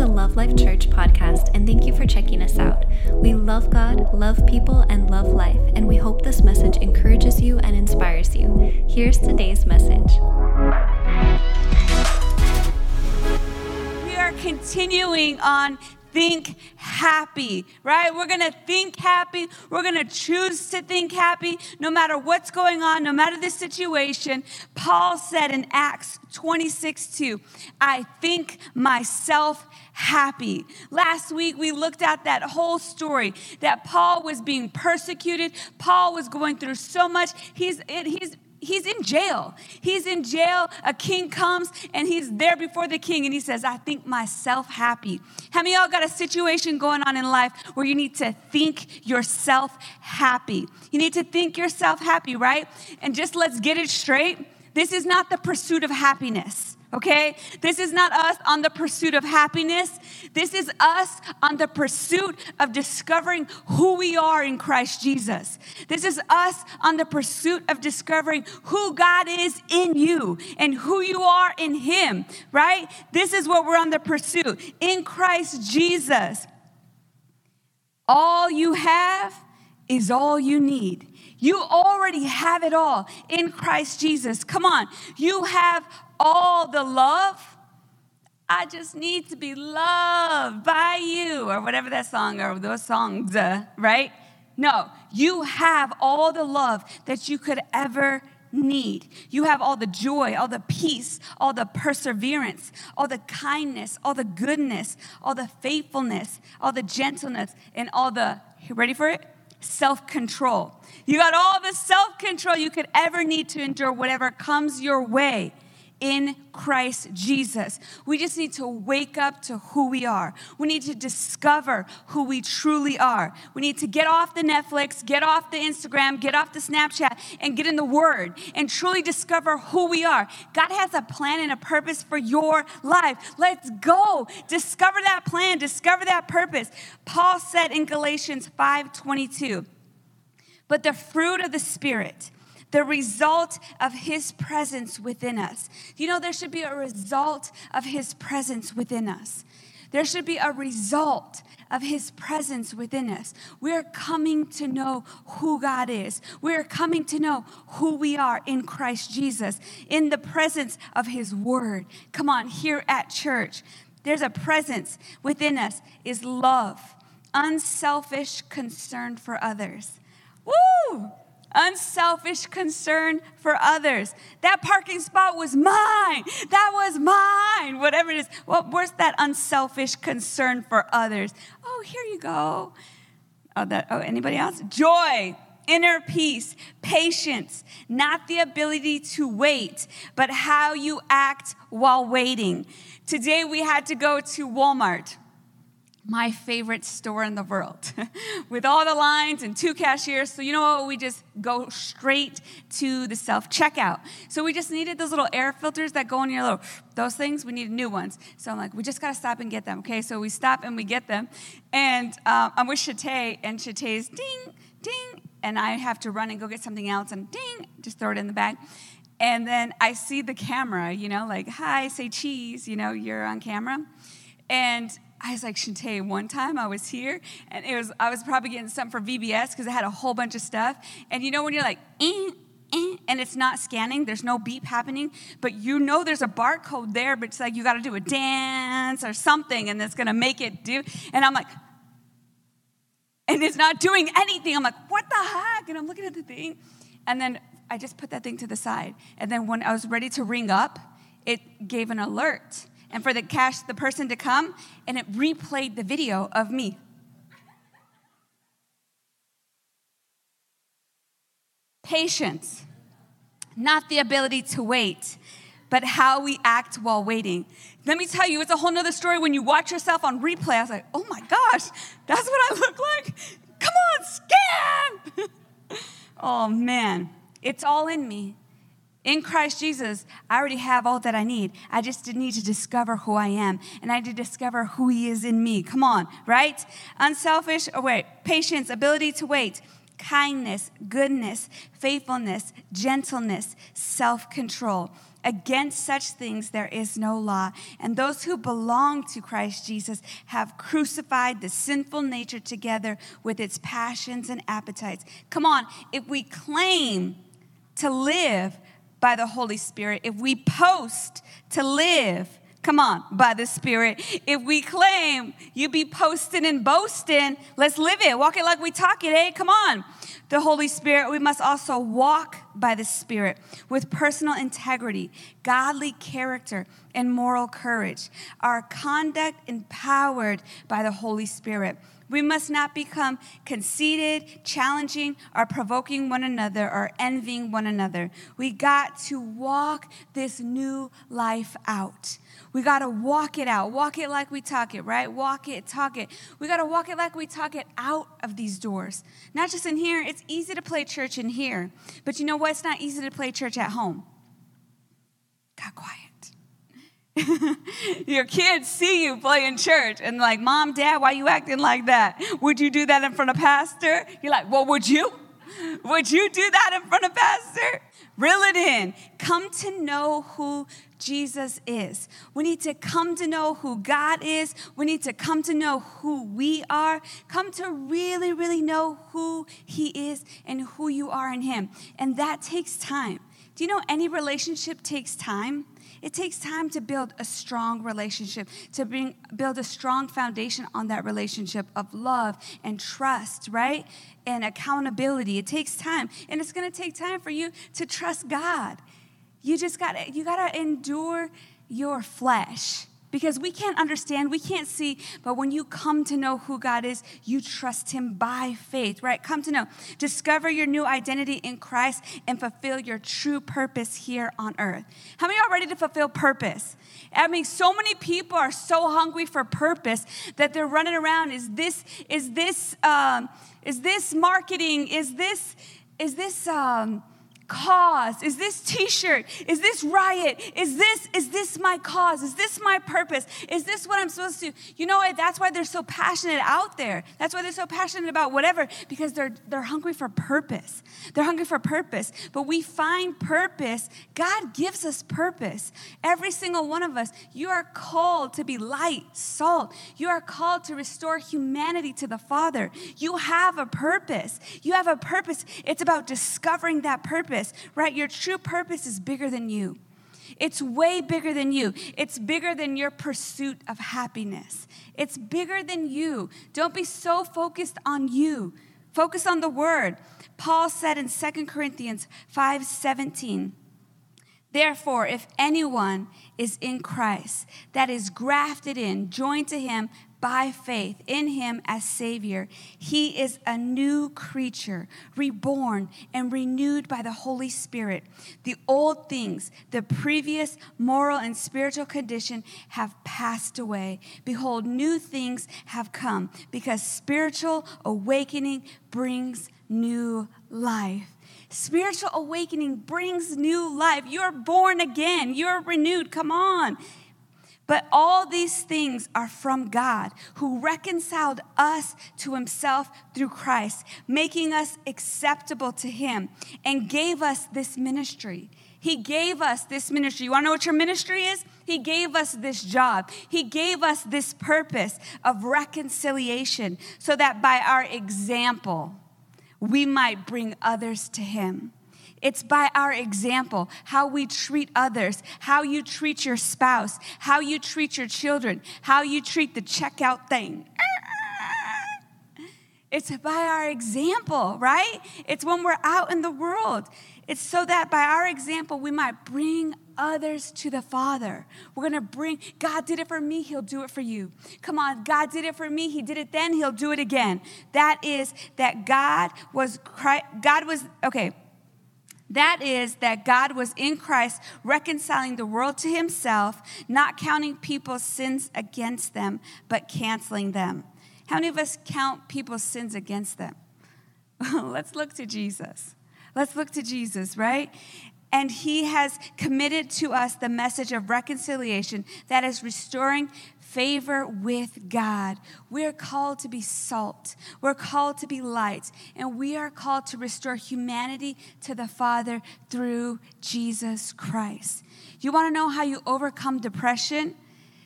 the Love Life Church podcast, and thank you for checking us out. We love God, love people, and love life, and we hope this message encourages you and inspires you. Here's today's message. We are continuing on think happy, right? We're gonna think happy. We're gonna choose to think happy no matter what's going on, no matter the situation. Paul said in Acts 26 2, I think myself happy. Last week we looked at that whole story that Paul was being persecuted. Paul was going through so much. He's, he's, he's in jail. He's in jail. A king comes and he's there before the king and he says, I think myself happy. How many y'all got a situation going on in life where you need to think yourself happy? You need to think yourself happy, right? And just let's get it straight. This is not the pursuit of happiness okay? This is not us on the pursuit of happiness. This is us on the pursuit of discovering who we are in Christ Jesus. This is us on the pursuit of discovering who God is in you and who you are in Him, right? This is what we're on the pursuit. In Christ Jesus, all you have is all you need. You already have it all in Christ Jesus. Come on. You have all the love. I just need to be loved by you, or whatever that song or those songs, uh, right? No, you have all the love that you could ever need. You have all the joy, all the peace, all the perseverance, all the kindness, all the goodness, all the faithfulness, all the gentleness, and all the, ready for it? Self control. You got all the self control you could ever need to endure whatever comes your way in Christ Jesus. We just need to wake up to who we are. We need to discover who we truly are. We need to get off the Netflix, get off the Instagram, get off the Snapchat, and get in the Word and truly discover who we are. God has a plan and a purpose for your life. Let's go. Discover that plan, discover that purpose. Paul said in Galatians 5 22, but the fruit of the Spirit, the result of His presence within us. You know, there should be a result of His presence within us. There should be a result of His presence within us. We're coming to know who God is. We're coming to know who we are in Christ Jesus, in the presence of His Word. Come on, here at church, there's a presence within us, is love, unselfish concern for others. Woo! Unselfish concern for others. That parking spot was mine. That was mine. Whatever it is. Well, where's that unselfish concern for others? Oh, here you go. Oh, that. Oh, anybody else? Joy. Inner peace, patience, not the ability to wait, but how you act while waiting. Today we had to go to Walmart my favorite store in the world with all the lines and two cashiers. So, you know what? We just go straight to the self checkout. So, we just needed those little air filters that go in your little, those things. We needed new ones. So, I'm like, we just got to stop and get them. Okay. So, we stop and we get them. And um, I'm with Chate, and Shatay's ding, ding. And I have to run and go get something else and ding, just throw it in the bag. And then I see the camera, you know, like, hi, say cheese, you know, you're on camera. And I was like, Shantae, one time I was here and it was I was probably getting something for VBS because I had a whole bunch of stuff. And you know when you're like, eh, eh, and it's not scanning, there's no beep happening, but you know there's a barcode there, but it's like you got to do a dance or something and it's gonna make it do. And I'm like, and it's not doing anything. I'm like, what the heck? And I'm looking at the thing. And then I just put that thing to the side. And then when I was ready to ring up, it gave an alert and for the cash, the person to come, and it replayed the video of me. Patience, not the ability to wait, but how we act while waiting. Let me tell you, it's a whole nother story when you watch yourself on replay. I was like, oh my gosh, that's what I look like? Come on, scan! oh man, it's all in me. In Christ Jesus, I already have all that I need. I just need to discover who I am and I need to discover who He is in me. Come on, right? Unselfish, oh wait, patience, ability to wait, kindness, goodness, faithfulness, gentleness, self control. Against such things there is no law. And those who belong to Christ Jesus have crucified the sinful nature together with its passions and appetites. Come on, if we claim to live by the Holy Spirit, if we post to live, come on, by the Spirit, if we claim you be posting and boasting, let's live it. Walk it like we talk it, eh? Come on the Holy Spirit, we must also walk by the Spirit with personal integrity, godly character, and moral courage. Our conduct empowered by the Holy Spirit. We must not become conceited, challenging, or provoking one another or envying one another. We got to walk this new life out. We got to walk it out. Walk it like we talk it, right? Walk it, talk it. We got to walk it like we talk it out of these doors. Not just in here. It's easy to play church in here. But you know what? It's not easy to play church at home. Got quiet. Your kids see you playing church and like, Mom, Dad, why you acting like that? Would you do that in front of pastor? You're like, well, would you? Would you do that in front of pastor? Reel it in. Come to know who Jesus is. We need to come to know who God is. We need to come to know who we are. Come to really, really know who He is and who you are in Him. And that takes time. Do you know any relationship takes time? It takes time to build a strong relationship, to bring, build a strong foundation on that relationship of love and trust, right? And accountability. It takes time. And it's going to take time for you to trust God. You just got to you got to endure your flesh because we can't understand, we can't see, but when you come to know who God is, you trust Him by faith, right? Come to know. Discover your new identity in Christ and fulfill your true purpose here on earth. How many are ready to fulfill purpose? I mean, so many people are so hungry for purpose that they're running around. Is this, is this, um, is this marketing? Is this, is this, um, cause? Is this t-shirt? Is this riot? Is this is this my cause? Is this my purpose? Is this what I'm supposed to? You know what? That's why they're so passionate out there. That's why they're so passionate about whatever because they're they're hungry for purpose. They're hungry for purpose. But we find purpose. God gives us purpose. Every single one of us, you are called to be light, salt. You are called to restore humanity to the Father. You have a purpose. You have a purpose. It's about discovering that purpose purpose, right? Your true purpose is bigger than you. It's way bigger than you. It's bigger than your pursuit of happiness. It's bigger than you. Don't be so focused on you. Focus on the word. Paul said in 2 Corinthians 5:17, Therefore, if anyone is in Christ, that is grafted in, joined to him, by faith in him as Savior, he is a new creature, reborn and renewed by the Holy Spirit. The old things, the previous moral and spiritual condition, have passed away. Behold, new things have come because spiritual awakening brings new life. Spiritual awakening brings new life. You're born again, you're renewed. Come on. But all these things are from God, who reconciled us to himself through Christ, making us acceptable to him, and gave us this ministry. He gave us this ministry. You wanna know what your ministry is? He gave us this job. He gave us this purpose of reconciliation so that by our example, we might bring others to him. It's by our example, how we treat others, how you treat your spouse, how you treat your children, how you treat the checkout thing. It's by our example, right? It's when we're out in the world. It's so that by our example, we might bring others to the Father. We're gonna bring, God did it for me, He'll do it for you. Come on, God did it for me, He did it then, He'll do it again. That is that God was, God was, okay, that is, that God was in Christ reconciling the world to himself, not counting people's sins against them, but canceling them. How many of us count people's sins against them? Let's look to Jesus. Let's look to Jesus, right? And he has committed to us the message of reconciliation that is restoring favor with God. We're called to be salt. We're called to be light. And we are called to restore humanity to the Father through Jesus Christ. You want to know how you overcome depression?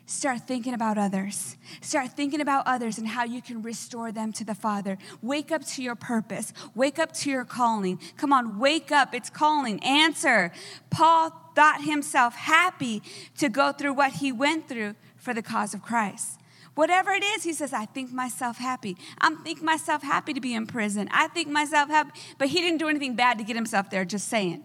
Start thinking about others. Start thinking about others and how you can restore them to the Father. Wake up to your purpose. Wake up to your calling. Come on, wake up. It's calling. Answer. Paul thought himself happy to go through what he went through for the cause of Christ. Whatever it is, he says, I think myself happy. I'm think myself happy to be in prison. I think myself happy, but he didn't do anything bad to get himself there, just saying.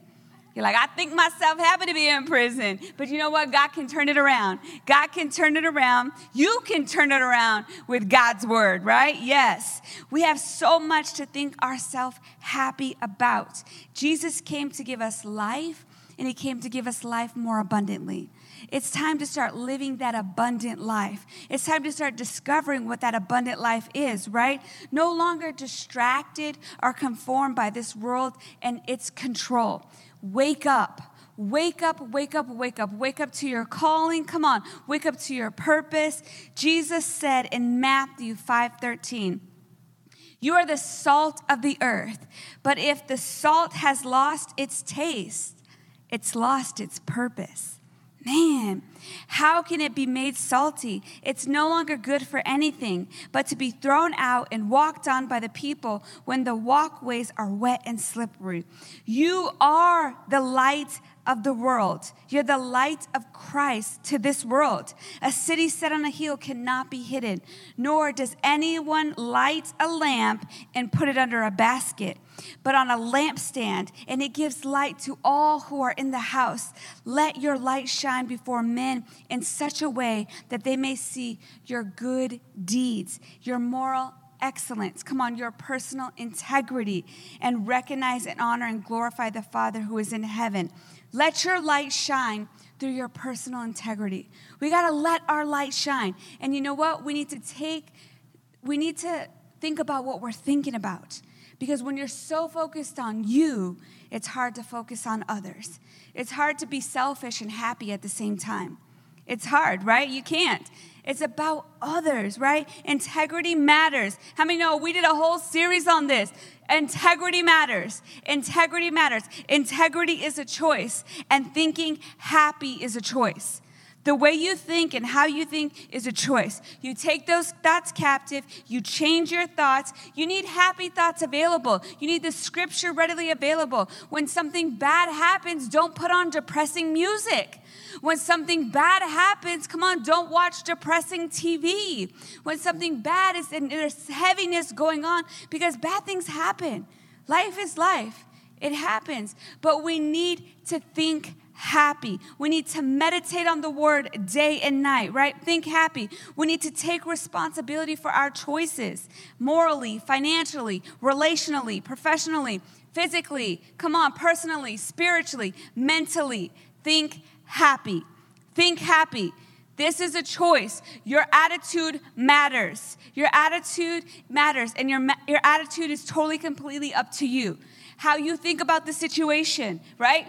You're like, I think myself happy to be in prison. But you know what? God can turn it around. God can turn it around. You can turn it around with God's word, right? Yes. We have so much to think ourselves happy about. Jesus came to give us life, and he came to give us life more abundantly. It's time to start living that abundant life. It's time to start discovering what that abundant life is, right? No longer distracted or conformed by this world and its control. Wake up. Wake up, wake up, wake up. Wake up to your calling. Come on. Wake up to your purpose. Jesus said in Matthew 5:13, "You are the salt of the earth, but if the salt has lost its taste, it's lost its purpose." Man, how can it be made salty? It's no longer good for anything but to be thrown out and walked on by the people when the walkways are wet and slippery. You are the light of the world. You're the light of Christ to this world. A city set on a hill cannot be hidden, nor does anyone light a lamp and put it under a basket, but on a lampstand, and it gives light to all who are in the house. Let your light shine before men in such a way that they may see your good deeds, your moral excellence. Come on, your personal integrity, and recognize and honor and glorify the Father who is in heaven. Let your light shine through your personal integrity. We got to let our light shine. And you know what? We need to take, we need to think about what we're thinking about. Because when you're so focused on you, it's hard to focus on others. It's hard to be selfish and happy at the same time. It's hard, right? You can't. It's about others, right? Integrity matters. How many know we did a whole series on this? Integrity matters. Integrity matters. Integrity is a choice, and thinking happy is a choice. The way you think and how you think is a choice. You take those thoughts captive, you change your thoughts. You need happy thoughts available. You need the scripture readily available. When something bad happens, don't put on depressing music. When something bad happens, come on, don't watch depressing TV. When something bad is and there's heaviness going on, because bad things happen. Life is life, it happens. But we need to think happy. We need to meditate on the word day and night, right? Think happy. We need to take responsibility for our choices morally, financially, relationally, professionally, physically, come on, personally, spiritually, mentally. Think happy. Think happy. This is a choice. Your attitude matters. Your attitude matters, and your, your attitude is totally, completely up to you. How you think about the situation, right?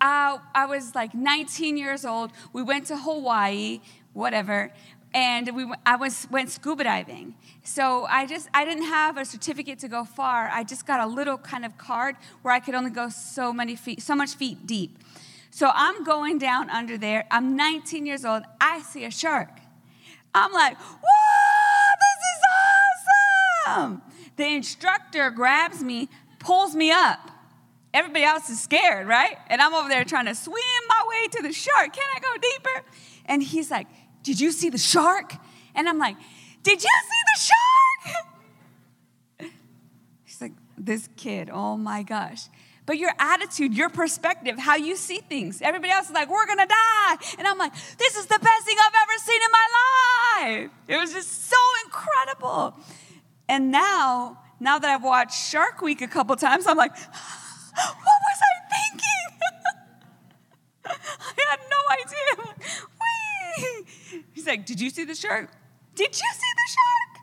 Uh, I was like 19 years old. We went to Hawaii, whatever, and we, I was, went scuba diving. So I just, I didn't have a certificate to go far. I just got a little kind of card where I could only go so many feet, so much feet deep. So I'm going down under there. I'm 19 years old. I see a shark. I'm like, whoa, this is awesome. The instructor grabs me, pulls me up. Everybody else is scared, right? And I'm over there trying to swim my way to the shark. Can I go deeper? And he's like, Did you see the shark? And I'm like, Did you see the shark? He's like, This kid, oh my gosh but your attitude, your perspective, how you see things. Everybody else is like, we're gonna die. And I'm like, this is the best thing I've ever seen in my life. It was just so incredible. And now, now that I've watched Shark Week a couple times, I'm like, what was I thinking? I had no idea. Whee! He's like, did you see the shark? Did you see the shark?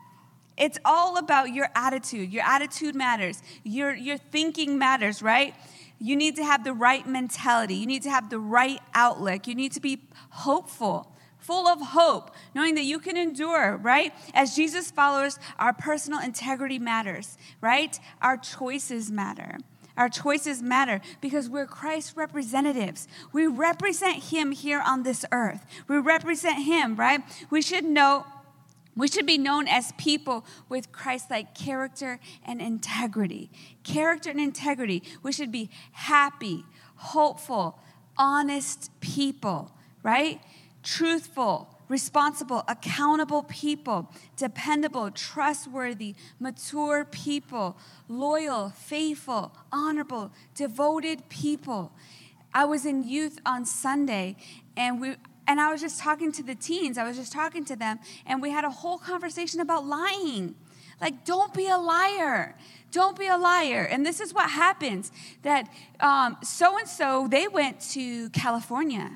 It's all about your attitude. Your attitude matters. Your, your thinking matters, right? You need to have the right mentality. You need to have the right outlook. You need to be hopeful, full of hope, knowing that you can endure, right? As Jesus followers, our personal integrity matters, right? Our choices matter. Our choices matter because we're Christ representatives. We represent Him here on this earth. We represent Him, right? We should know we should be known as people with Christ like character and integrity. Character and integrity. We should be happy, hopeful, honest people, right? Truthful, responsible, accountable people, dependable, trustworthy, mature people, loyal, faithful, honorable, devoted people. I was in youth on Sunday and we and I was just talking to the teens, I was just talking to them, and we had a whole conversation about lying. Like, don't be a liar. Don't be a liar. And this is what happens that so and so, they went to California.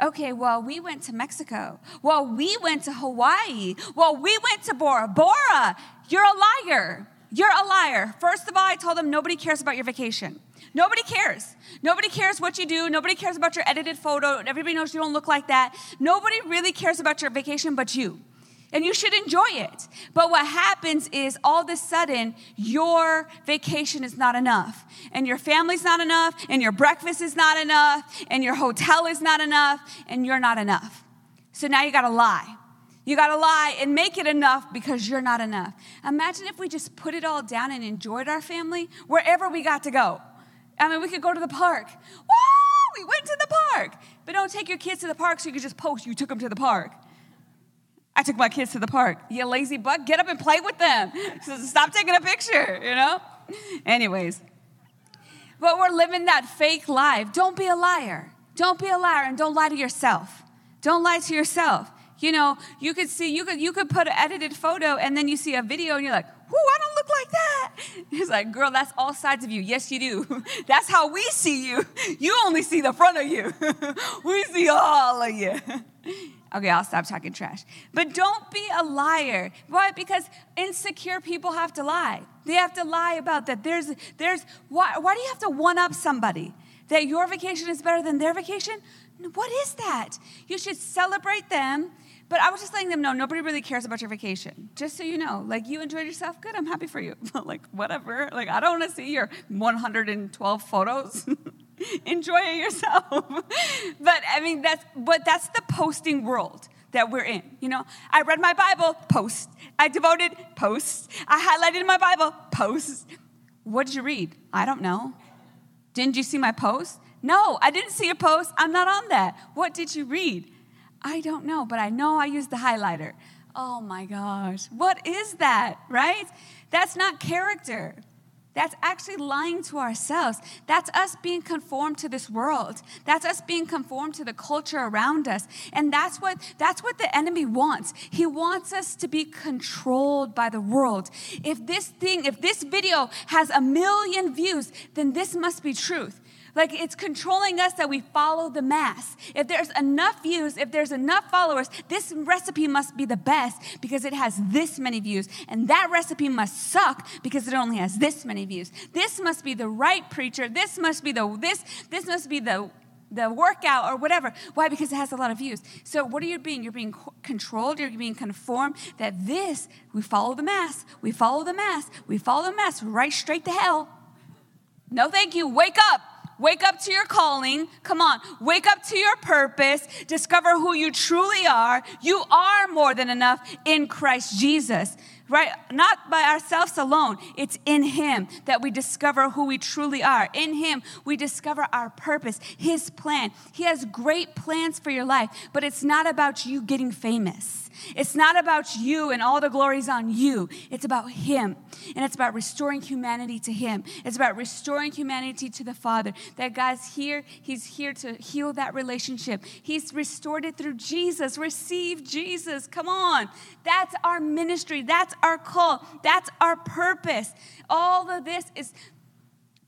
Okay, well, we went to Mexico. Well, we went to Hawaii. Well, we went to Bora Bora. You're a liar. You're a liar. First of all, I told them nobody cares about your vacation. Nobody cares. Nobody cares what you do. Nobody cares about your edited photo. Everybody knows you don't look like that. Nobody really cares about your vacation but you. And you should enjoy it. But what happens is all of a sudden, your vacation is not enough, and your family's not enough, and your breakfast is not enough, and your hotel is not enough, and you're not enough. So now you gotta lie. You gotta lie and make it enough because you're not enough. Imagine if we just put it all down and enjoyed our family wherever we got to go. I mean, we could go to the park. Woo! We went to the park. But don't take your kids to the park so you can just post you took them to the park. I took my kids to the park. You lazy butt, get up and play with them. Stop taking a picture, you know? Anyways. But we're living that fake life. Don't be a liar. Don't be a liar and don't lie to yourself. Don't lie to yourself. You know, you could see, you could, you could put an edited photo and then you see a video and you're like, whoo, I don't look like that. He's like, girl, that's all sides of you. Yes, you do. That's how we see you. You only see the front of you. we see all of you. Okay, I'll stop talking trash. But don't be a liar. Why? Because insecure people have to lie. They have to lie about that. There's, there's, why, why do you have to one up somebody? That your vacation is better than their vacation? What is that? You should celebrate them but I was just letting them know nobody really cares about your vacation. Just so you know, like you enjoyed yourself, good. I'm happy for you. like whatever. Like I don't want to see your 112 photos. Enjoy it yourself. but I mean that's but that's the posting world that we're in. You know, I read my Bible, post. I devoted, post. I highlighted my Bible, post. What did you read? I don't know. Didn't you see my post? No, I didn't see your post. I'm not on that. What did you read? I don't know, but I know I used the highlighter. Oh my gosh, what is that, right? That's not character. That's actually lying to ourselves. That's us being conformed to this world. That's us being conformed to the culture around us. And that's what that's what the enemy wants. He wants us to be controlled by the world. If this thing, if this video has a million views, then this must be truth. Like it's controlling us that we follow the mass. If there's enough views, if there's enough followers, this recipe must be the best because it has this many views. And that recipe must suck because it only has this many views. This must be the right preacher. This must be the this this must be the the workout or whatever. Why? Because it has a lot of views. So what are you being? You're being controlled, you're being conformed that this, we follow the mass, we follow the mass, we follow the mass right straight to hell. No, thank you. Wake up. Wake up to your calling. Come on. Wake up to your purpose. Discover who you truly are. You are more than enough in Christ Jesus right? Not by ourselves alone. It's in Him that we discover who we truly are. In Him, we discover our purpose, His plan. He has great plans for your life, but it's not about you getting famous. It's not about you and all the glories on you. It's about Him. And it's about restoring humanity to Him. It's about restoring humanity to the Father. That God's here, He's here to heal that relationship. He's restored it through Jesus. Receive Jesus. Come on. That's our ministry. That's our call. That's our purpose. All of this is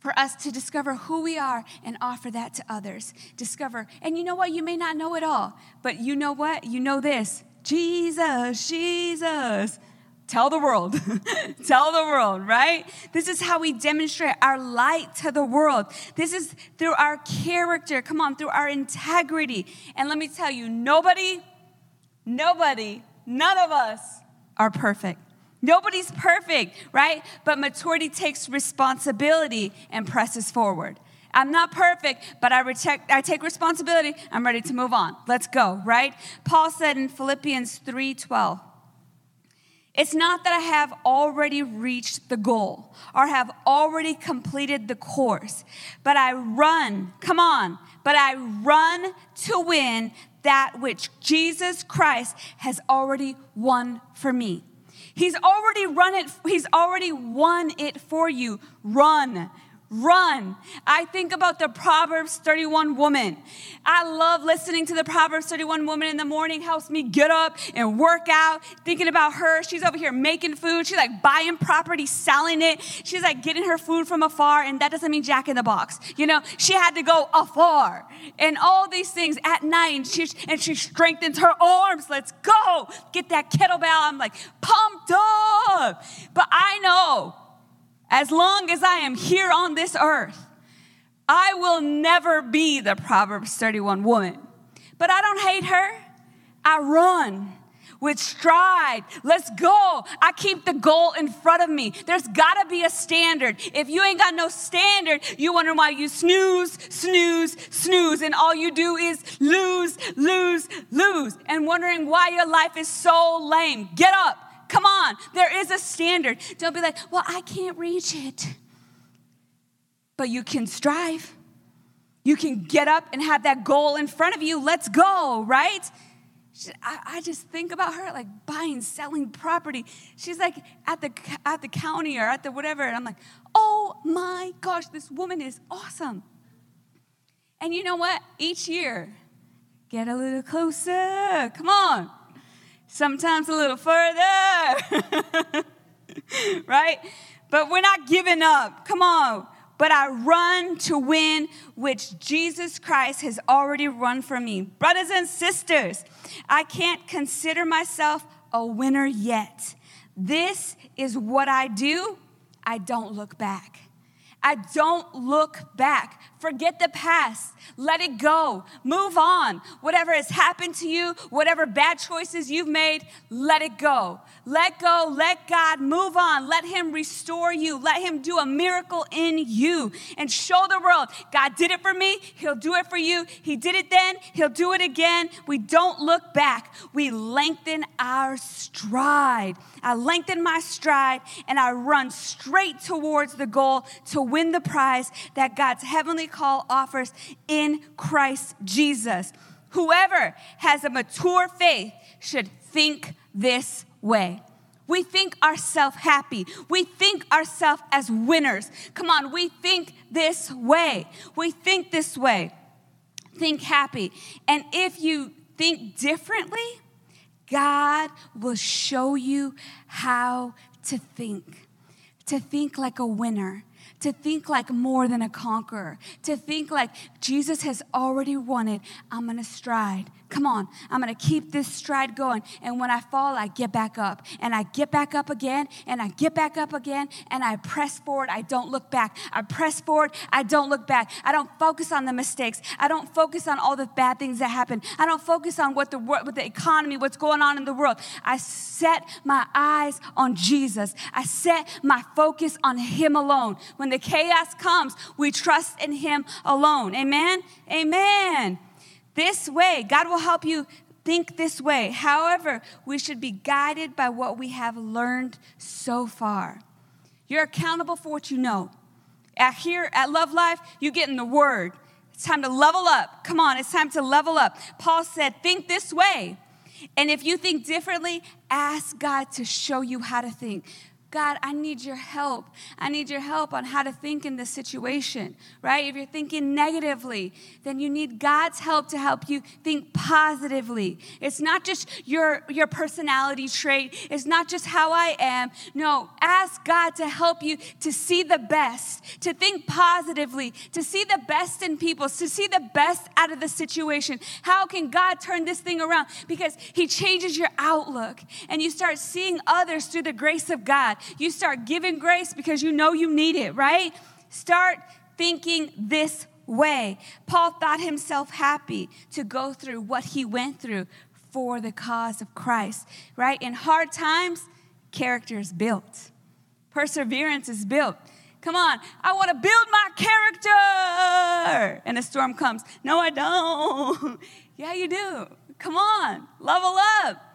for us to discover who we are and offer that to others. Discover. And you know what? You may not know it all, but you know what? You know this Jesus, Jesus. Tell the world. Tell the world, right? This is how we demonstrate our light to the world. This is through our character. Come on, through our integrity. And let me tell you, nobody, nobody, none of us are perfect. Nobody's perfect, right? But maturity takes responsibility and presses forward. I'm not perfect, but I, I take responsibility. I'm ready to move on. Let's go, right? Paul said in Philippians 3:12, it's not that I have already reached the goal or have already completed the course, but I run, come on, but I run to win that which Jesus Christ has already won for me. He's already run it, he's already won it for you. Run run. I think about the Proverbs 31 woman. I love listening to the Proverbs 31 woman in the morning, helps me get up and work out. Thinking about her, she's over here making food. She's like buying property, selling it. She's like getting her food from afar, and that doesn't mean Jack in the Box. You know, she had to go afar and all these things at night, and she, and she strengthens her arms. Let's go. Get that kettlebell. I'm like pumped up. But I know as long as I am here on this earth, I will never be the Proverbs 31 woman. But I don't hate her. I run with stride. Let's go. I keep the goal in front of me. There's got to be a standard. If you ain't got no standard, you wonder why you snooze, snooze, snooze, and all you do is lose, lose, lose, and wondering why your life is so lame. Get up. Come on, there is a standard. Don't be like, well, I can't reach it. But you can strive. You can get up and have that goal in front of you. Let's go, right? I, just think about her like buying, selling property. She's like at the at the county or at the whatever, and I'm like, oh my gosh, this woman is awesome. And you know what? Each year, get a little closer. Come on sometimes a little further, right? But we're not giving up. Come on. But I run to win, which Jesus Christ has already run for me. Brothers and sisters, I can't consider myself a winner yet. This is what I do. I don't look back. I don't look back. Forget the past. Let it go. Move on. Whatever has happened to you, whatever bad choices you've made, let it go. Let go. Let God move on. Let Him restore you. Let Him do a miracle in you and show the world God did it for me. He'll do it for you. He did it then. He'll do it again. We don't look back. We lengthen our stride. I lengthen my stride and I run straight towards the goal to win the prize that God's heavenly call offers in Christ Jesus. Whoever has a mature faith should think this way. We think ourselves happy. We think ourselves as winners. Come on, we think this way. We think this way. Think happy. And if you think differently, God will show you how to think. To think like a winner, to think like more than a conqueror, to think like Jesus has already won it. I'm gonna stride. Come on, I'm gonna keep this stride going. And when I fall, I get back up. And I get back up again, and I get back up again, and I press forward. I don't look back. I press forward. I don't look back. I don't focus on the mistakes. I don't focus on all the bad things that happen. I don't focus on what the, what the economy, what's going on in the world. I set my eyes on Jesus. I set my focus on Him alone. When the chaos comes, we trust in Him alone. Amen? Amen. This way, God will help you think this way. However, we should be guided by what we have learned so far. You're accountable for what you know. At here at Love Life, you get in the Word. It's time to level up. Come on, it's time to level up. Paul said, Think this way. And if you think differently, ask God to show you how to think. God, I need your help. I need your help on how to think in this situation, right? If you're thinking negatively, then you need God's help to help you think positively. It's not just your, your personality trait, it's not just how I am. No, ask God to help you to see the best, to think positively, to see the best in people, to see the best out of the situation. How can God turn this thing around? Because He changes your outlook and you start seeing others through the grace of God. You start giving grace because you know you need it, right? Start thinking this way. Paul thought himself happy to go through what he went through for the cause of Christ, right? In hard times, character is built, perseverance is built. Come on, I want to build my character. And a storm comes. No, I don't. yeah, you do. Come on, level up.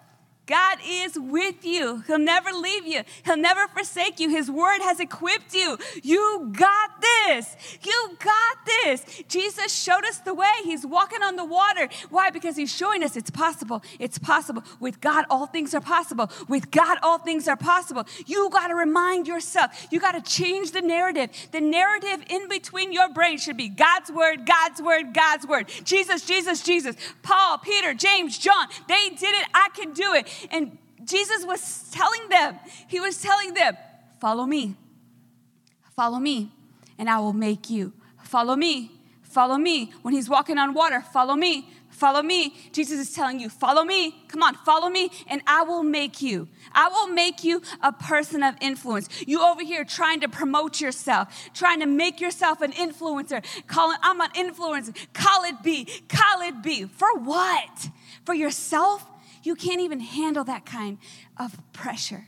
God is with you. He'll never leave you. He'll never forsake you. His word has equipped you. You got this. You got this. Jesus showed us the way. He's walking on the water. Why? Because he's showing us it's possible. It's possible. With God, all things are possible. With God, all things are possible. You got to remind yourself. You got to change the narrative. The narrative in between your brain should be God's word, God's word, God's word. Jesus, Jesus, Jesus. Paul, Peter, James, John, they did it. I can do it. And Jesus was telling them, He was telling them, Follow me, follow me, and I will make you. Follow me, follow me. When He's walking on water, follow me, follow me. Jesus is telling you, Follow me, come on, follow me, and I will make you. I will make you a person of influence. You over here trying to promote yourself, trying to make yourself an influencer, calling, I'm an influencer. Call it be, call it be. For what? For yourself? You can't even handle that kind of pressure.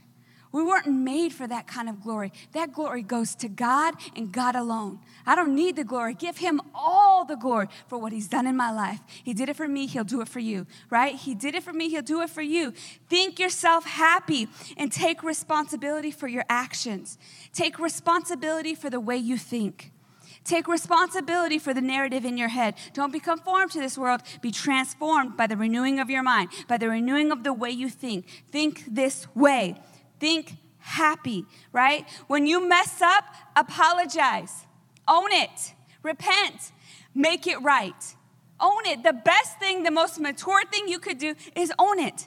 We weren't made for that kind of glory. That glory goes to God and God alone. I don't need the glory. Give Him all the glory for what He's done in my life. He did it for me, He'll do it for you, right? He did it for me, He'll do it for you. Think yourself happy and take responsibility for your actions. Take responsibility for the way you think. Take responsibility for the narrative in your head. Don't be conformed to this world. Be transformed by the renewing of your mind, by the renewing of the way you think. Think this way. Think happy, right? When you mess up, apologize. Own it. Repent. Make it right. Own it. The best thing, the most mature thing you could do is own it.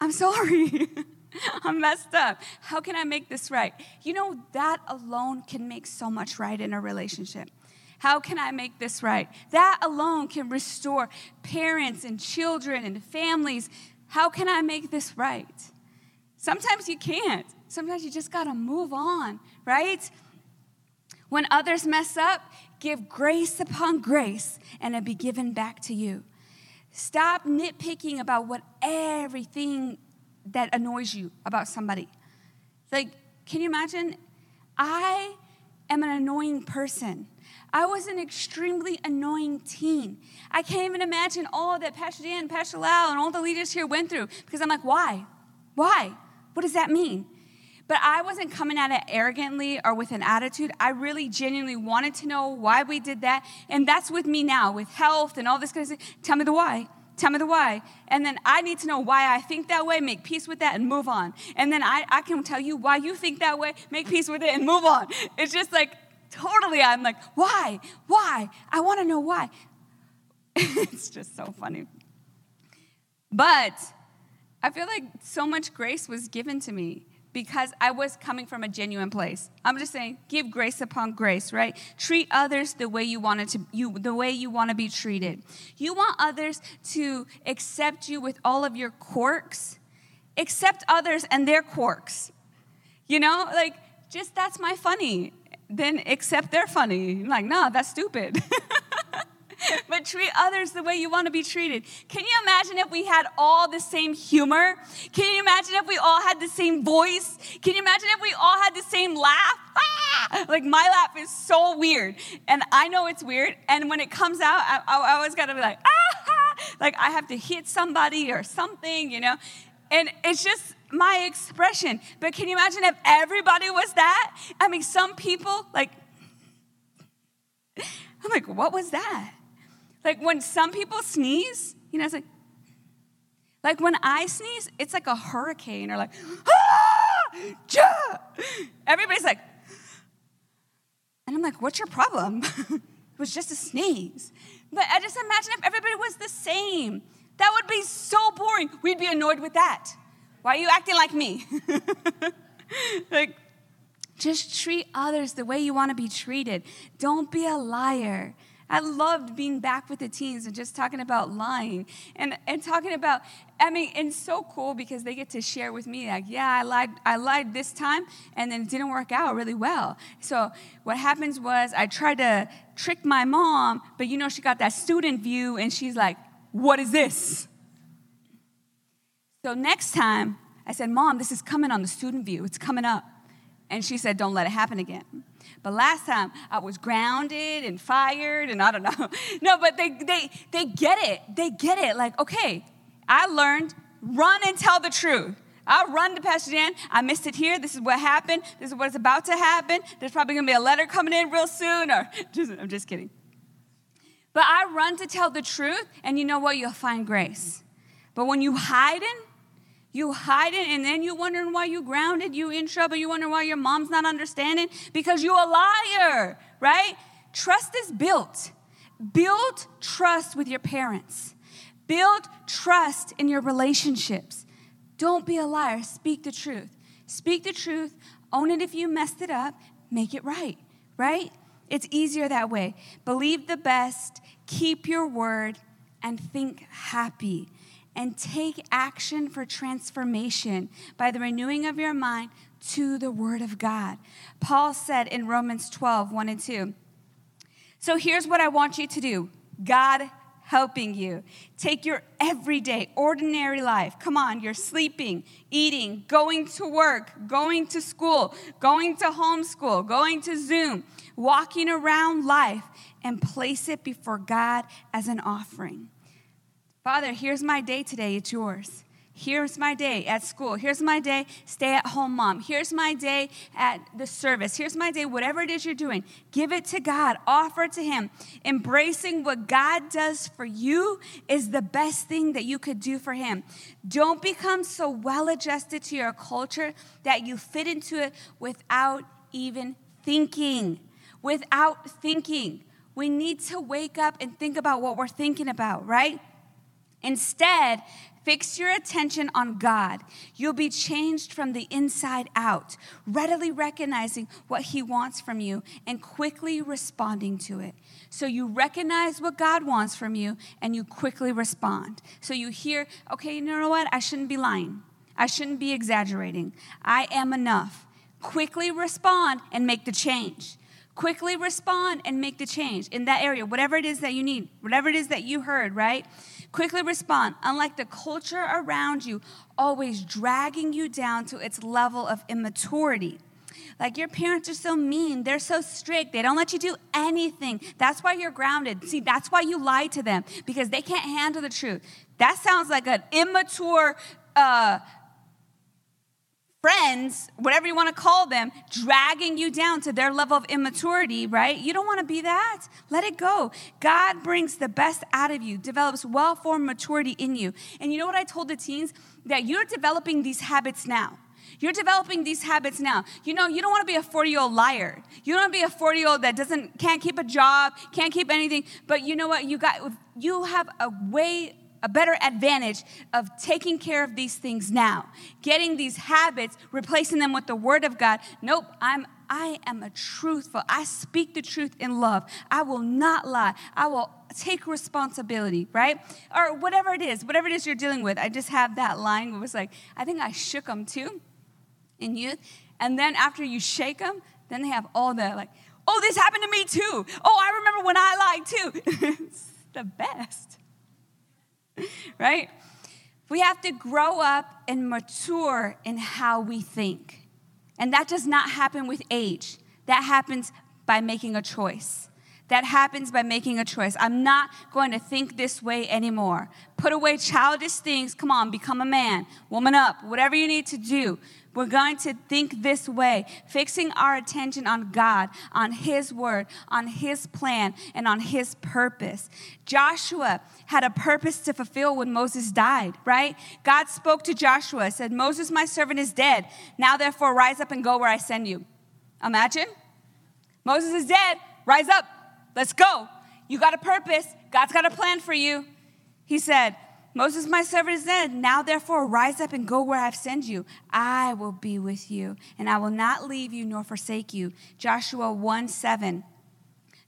I'm sorry. I'm messed up. How can I make this right? You know, that alone can make so much right in a relationship. How can I make this right? That alone can restore parents and children and families. How can I make this right? Sometimes you can't. Sometimes you just got to move on, right? When others mess up, give grace upon grace and it'll be given back to you. Stop nitpicking about what everything that annoys you about somebody. Like, can you imagine? I am an annoying person. I was an extremely annoying teen. I can't even imagine all that Pastor Dan, Pastor Lau, and all the leaders here went through because I'm like, why? Why? What does that mean? But I wasn't coming at it arrogantly or with an attitude. I really genuinely wanted to know why we did that. And that's with me now, with health and all this kind of stuff. Tell me the why. Tell me the why. And then I need to know why I think that way, make peace with that, and move on. And then I, I can tell you why you think that way, make peace with it, and move on. It's just like totally, I'm like, why? Why? I want to know why. it's just so funny. But I feel like so much grace was given to me because I was coming from a genuine place. I'm just saying, give grace upon grace, right? Treat others the way you want to you the way you want to be treated. You want others to accept you with all of your quirks. Accept others and their quirks. You know, like just that's my funny. Then accept their funny. Like, no, that's stupid. but treat others the way you want to be treated. Can you imagine if we had all the same humor? Can you imagine if we all had the same voice? Can you imagine if we all had the same laugh? Ah! Like my laugh is so weird, and I know it's weird. And when it comes out, I, I always got to be like, ah, like I have to hit somebody or something, you know. And it's just my expression. But can you imagine if everybody was that? I mean, some people like. I'm like, what was that? Like when some people sneeze, you know, it's like, like when I sneeze, it's like a hurricane or like, ah! Everybody's like, and I'm like, what's your problem? it was just a sneeze. But I just imagine if everybody was the same. That would be so boring. We'd be annoyed with that. Why are you acting like me? like, just treat others the way you want to be treated. Don't be a liar. I loved being back with the teens and just talking about lying and, and talking about, I mean, it's so cool because they get to share with me, like, yeah, I lied, I lied this time and then it didn't work out really well. So what happens was I tried to trick my mom, but you know, she got that student view and she's like, what is this? So next time, I said, Mom, this is coming on the student view. It's coming up. And she said, Don't let it happen again. But last time I was grounded and fired, and I don't know. No, but they, they, they get it. They get it. Like, okay, I learned run and tell the truth. I'll run to Pastor Dan. I missed it here. This is what happened. This is what's about to happen. There's probably going to be a letter coming in real soon. Or just, I'm just kidding. But I run to tell the truth, and you know what? You'll find grace. But when you hide in, you hide it, and then you wondering why you grounded, you in trouble, you wonder why your mom's not understanding because you a liar, right? Trust is built. Build trust with your parents. Build trust in your relationships. Don't be a liar. Speak the truth. Speak the truth. Own it if you messed it up. Make it right, right? It's easier that way. Believe the best, keep your word, and think happy and take action for transformation by the renewing of your mind to the Word of God. Paul said in Romans 12, 1 and 2. So here's what I want you to do God helping you. Take your everyday, ordinary life. Come on, you're sleeping, eating, going to work, going to school, going to homeschool, going to Zoom, walking around life, and place it before God as an offering. Father, here's my day today, it's yours. Here's my day at school. Here's my day, stay at home mom. Here's my day at the service. Here's my day, whatever it is you're doing. Give it to God, offer it to Him. Embracing what God does for you is the best thing that you could do for Him. Don't become so well adjusted to your culture that you fit into it without even thinking. Without thinking. We need to wake up and think about what we're thinking about, right? Instead, fix your attention on God. You'll be changed from the inside out, readily recognizing what He wants from you and quickly responding to it. So you recognize what God wants from you and you quickly respond. So you hear, okay, you know what? I shouldn't be lying. I shouldn't be exaggerating. I am enough. Quickly respond and make the change. Quickly respond and make the change in that area, whatever it is that you need, whatever it is that you heard, right? Quickly respond, unlike the culture around you, always dragging you down to its level of immaturity. Like your parents are so mean, they're so strict, they don't let you do anything. That's why you're grounded. See, that's why you lie to them because they can't handle the truth. That sounds like an immature uh, friends, whatever you want to call them, dragging you down to their level of immaturity, right? You don't want to be that. Let it go. God brings the best out of you, develops well formed maturity in you. And you know what I told the teens? That you're developing these habits now. You're developing these habits now. You know, you don't want to be a 40 year old liar. You don't want to be a 40 year old that doesn't, can't keep a job, can't keep anything. But you know what? You got, you have a way a better advantage of taking care of these things now, getting these habits, replacing them with the Word of God. Nope, I'm I am a truthful. I speak the truth in love. I will not lie. I will take responsibility, right? Or whatever it is, whatever it is you're dealing with. I just have that line it was like, I think I shook them too in youth. And then after you shake them, then they have all the like, oh, this happened to me too. Oh, I remember when I lied too. it's the best. right? We have to grow up and mature in how we think. And that does not happen with age. That happens by making a choice. That happens by making a choice. I'm not going to think this way anymore. Put away childish things. Come on, become a man, woman up, whatever you need to do. We're going to think this way, fixing our attention on God, on His word, on His plan, and on His purpose. Joshua had a purpose to fulfill when Moses died, right? God spoke to Joshua, said, Moses, my servant, is dead. Now, therefore, rise up and go where I send you. Imagine. Moses is dead. Rise up. Let's go. You got a purpose. God's got a plan for you. He said, Moses, my servant, is dead. Now, therefore, rise up and go where I've sent you. I will be with you, and I will not leave you nor forsake you. Joshua 1 7.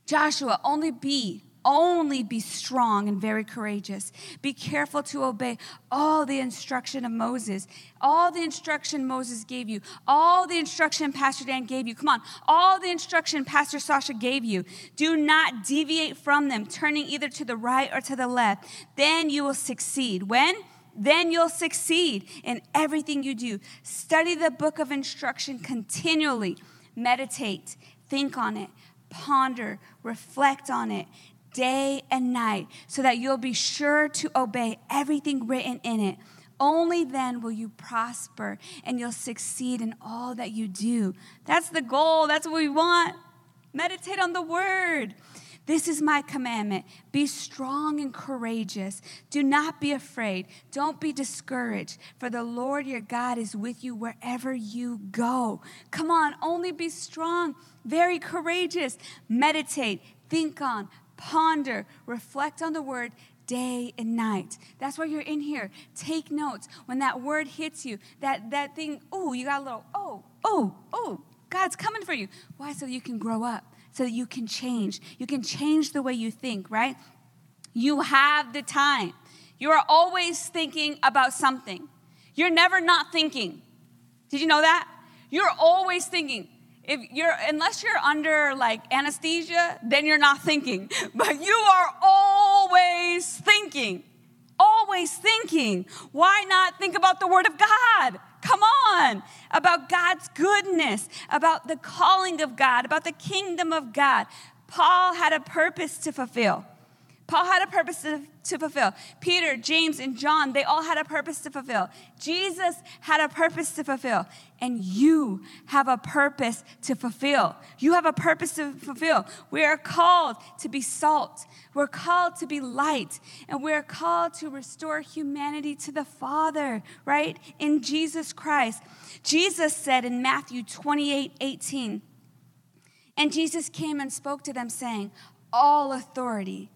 Joshua, only be only be strong and very courageous. Be careful to obey all the instruction of Moses, all the instruction Moses gave you, all the instruction Pastor Dan gave you. Come on, all the instruction Pastor Sasha gave you. Do not deviate from them, turning either to the right or to the left. Then you will succeed. When? then you'll succeed in everything you do. Study the book of instruction continually. Meditate, think on it, ponder, reflect on it, day and night, so that you'll be sure to obey everything written in it. Only then will you prosper and you'll succeed in all that you do. That's the goal. That's what we want. Meditate on the word. This is my commandment. Be strong and courageous. Do not be afraid. Don't be discouraged, for the Lord your God is with you wherever you go. Come on, only be strong, very courageous. Meditate, think on, ponder, reflect on the word day and night. That's why you're in here. Take notes. When that word hits you, that, that thing, oh, you got a little, oh, oh, oh, God's coming for you. Why? So you can grow up, so that you can change. You can change the way you think, right? You have the time. You are always thinking about something. You're never not thinking. Did you know that? You're always thinking if you're unless you're under like anesthesia then you're not thinking. But you are always thinking. Always thinking. Why not think about the word of god? Come on. About god's goodness about the calling of god about the kingdom of god. Paul had a purpose to fulfill. Paul had a purpose to, to, fulfill. Peter, James, and John, they all had a purpose to fulfill. Jesus had a purpose to fulfill. And you have a purpose to fulfill. You have a purpose to fulfill. We are called to be salt. We're called to be light. And we're called to restore humanity to the Father, right? In Jesus Christ. Jesus said in Matthew 28 18, and Jesus came and spoke to them, saying, All authority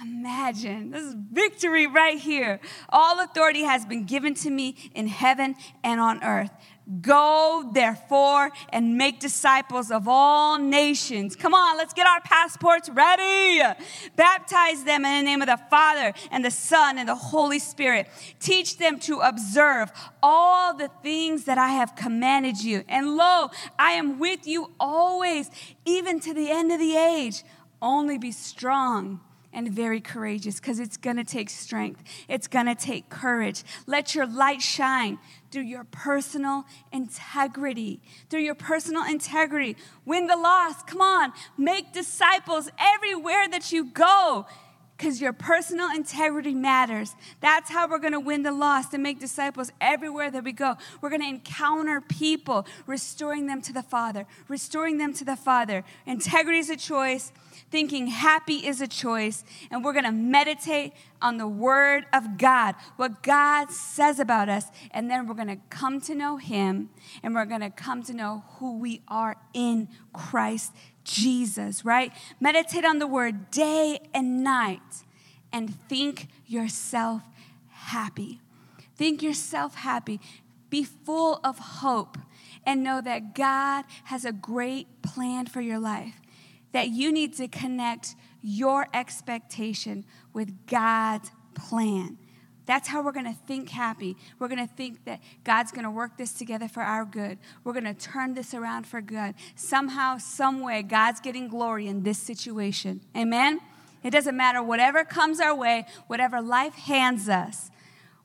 Imagine, this is victory right here. All authority has been given to me in heaven and on earth. Go, therefore, and make disciples of all nations. Come on, let's get our passports ready. Baptize them in the name of the Father and the Son and the Holy Spirit. Teach them to observe all the things that I have commanded you. And lo, I am with you always, even to the end of the age. Only be strong and very courageous because it's going to take strength. It's going to take courage. Let your light shine through your personal integrity. Through your personal integrity. Win the lost. Come on. Make disciples everywhere that you go because your personal integrity matters. That's how we're going to win the lost and make disciples everywhere that we go. We're going to encounter people, restoring them to the Father, restoring them to the Father. Integrity is a choice thinking happy is a choice, and we're to meditate on the Word of God, what God says about us, and then we're to come to know Him, and we're to come to know who we are in Christ Jesus, right? Meditate on the Word day and night, and think yourself happy. Think yourself happy. Be full of hope and know that God has a great plan for your life that you need to connect your expectation with God's plan. That's how we're going to think happy. We're going to think that God's going to work this together for our good. We're going to turn this around for good. Somehow, some way, God's getting glory in this situation. Amen? It doesn't matter whatever comes our way, whatever life hands us,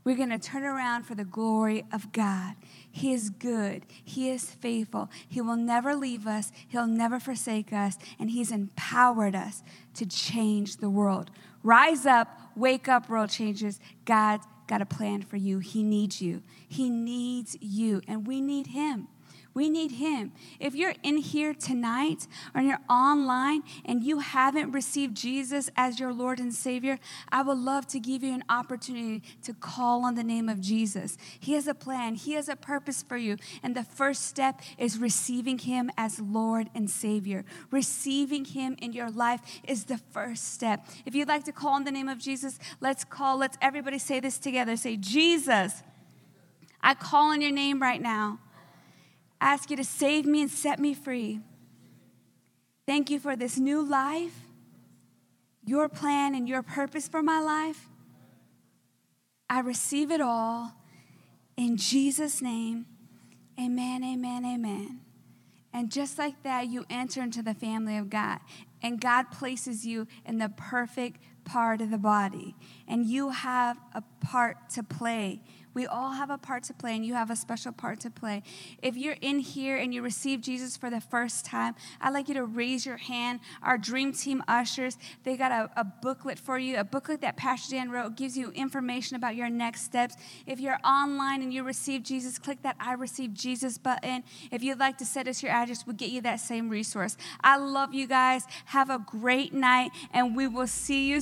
we're going to turn around for the glory of God. He is good. He is faithful. He will never leave us. He'll never forsake us. And He's empowered us to change the world. Rise up, wake up, world changers. God's got a plan for you. He needs you. He needs you, and we need Him. We need Him. If you're in here tonight or you're online and you haven't received Jesus as your Lord and Savior, I would love to give you an opportunity to call on the name of Jesus. He has a plan, He has a purpose for you. And the first step is receiving Him as Lord and Savior. Receiving Him in your life is the first step. If you'd like to call on the name of Jesus, let's call, let's everybody say this together. Say, Jesus, I call on your name right now ask you to save me and set me free. Thank you for this new life, your plan and your purpose for my life. I receive it all in Jesus' name. Amen, amen, amen. And just like that, you enter into the family of God. And God places you in the perfect part of the body. And you have a part to play we all have a part to play, and you have a special part to play. If you're in here and you receive Jesus for the first time, I'd like you to raise your hand. Our Dream Team ushers, they got a, a booklet for you, a booklet that Pastor Dan wrote, gives you information about your next steps. If you're online and you receive Jesus, click that I receive Jesus button. If you'd like to send us your address, we'll get you that same resource. I love you guys. Have a great night, and we will see you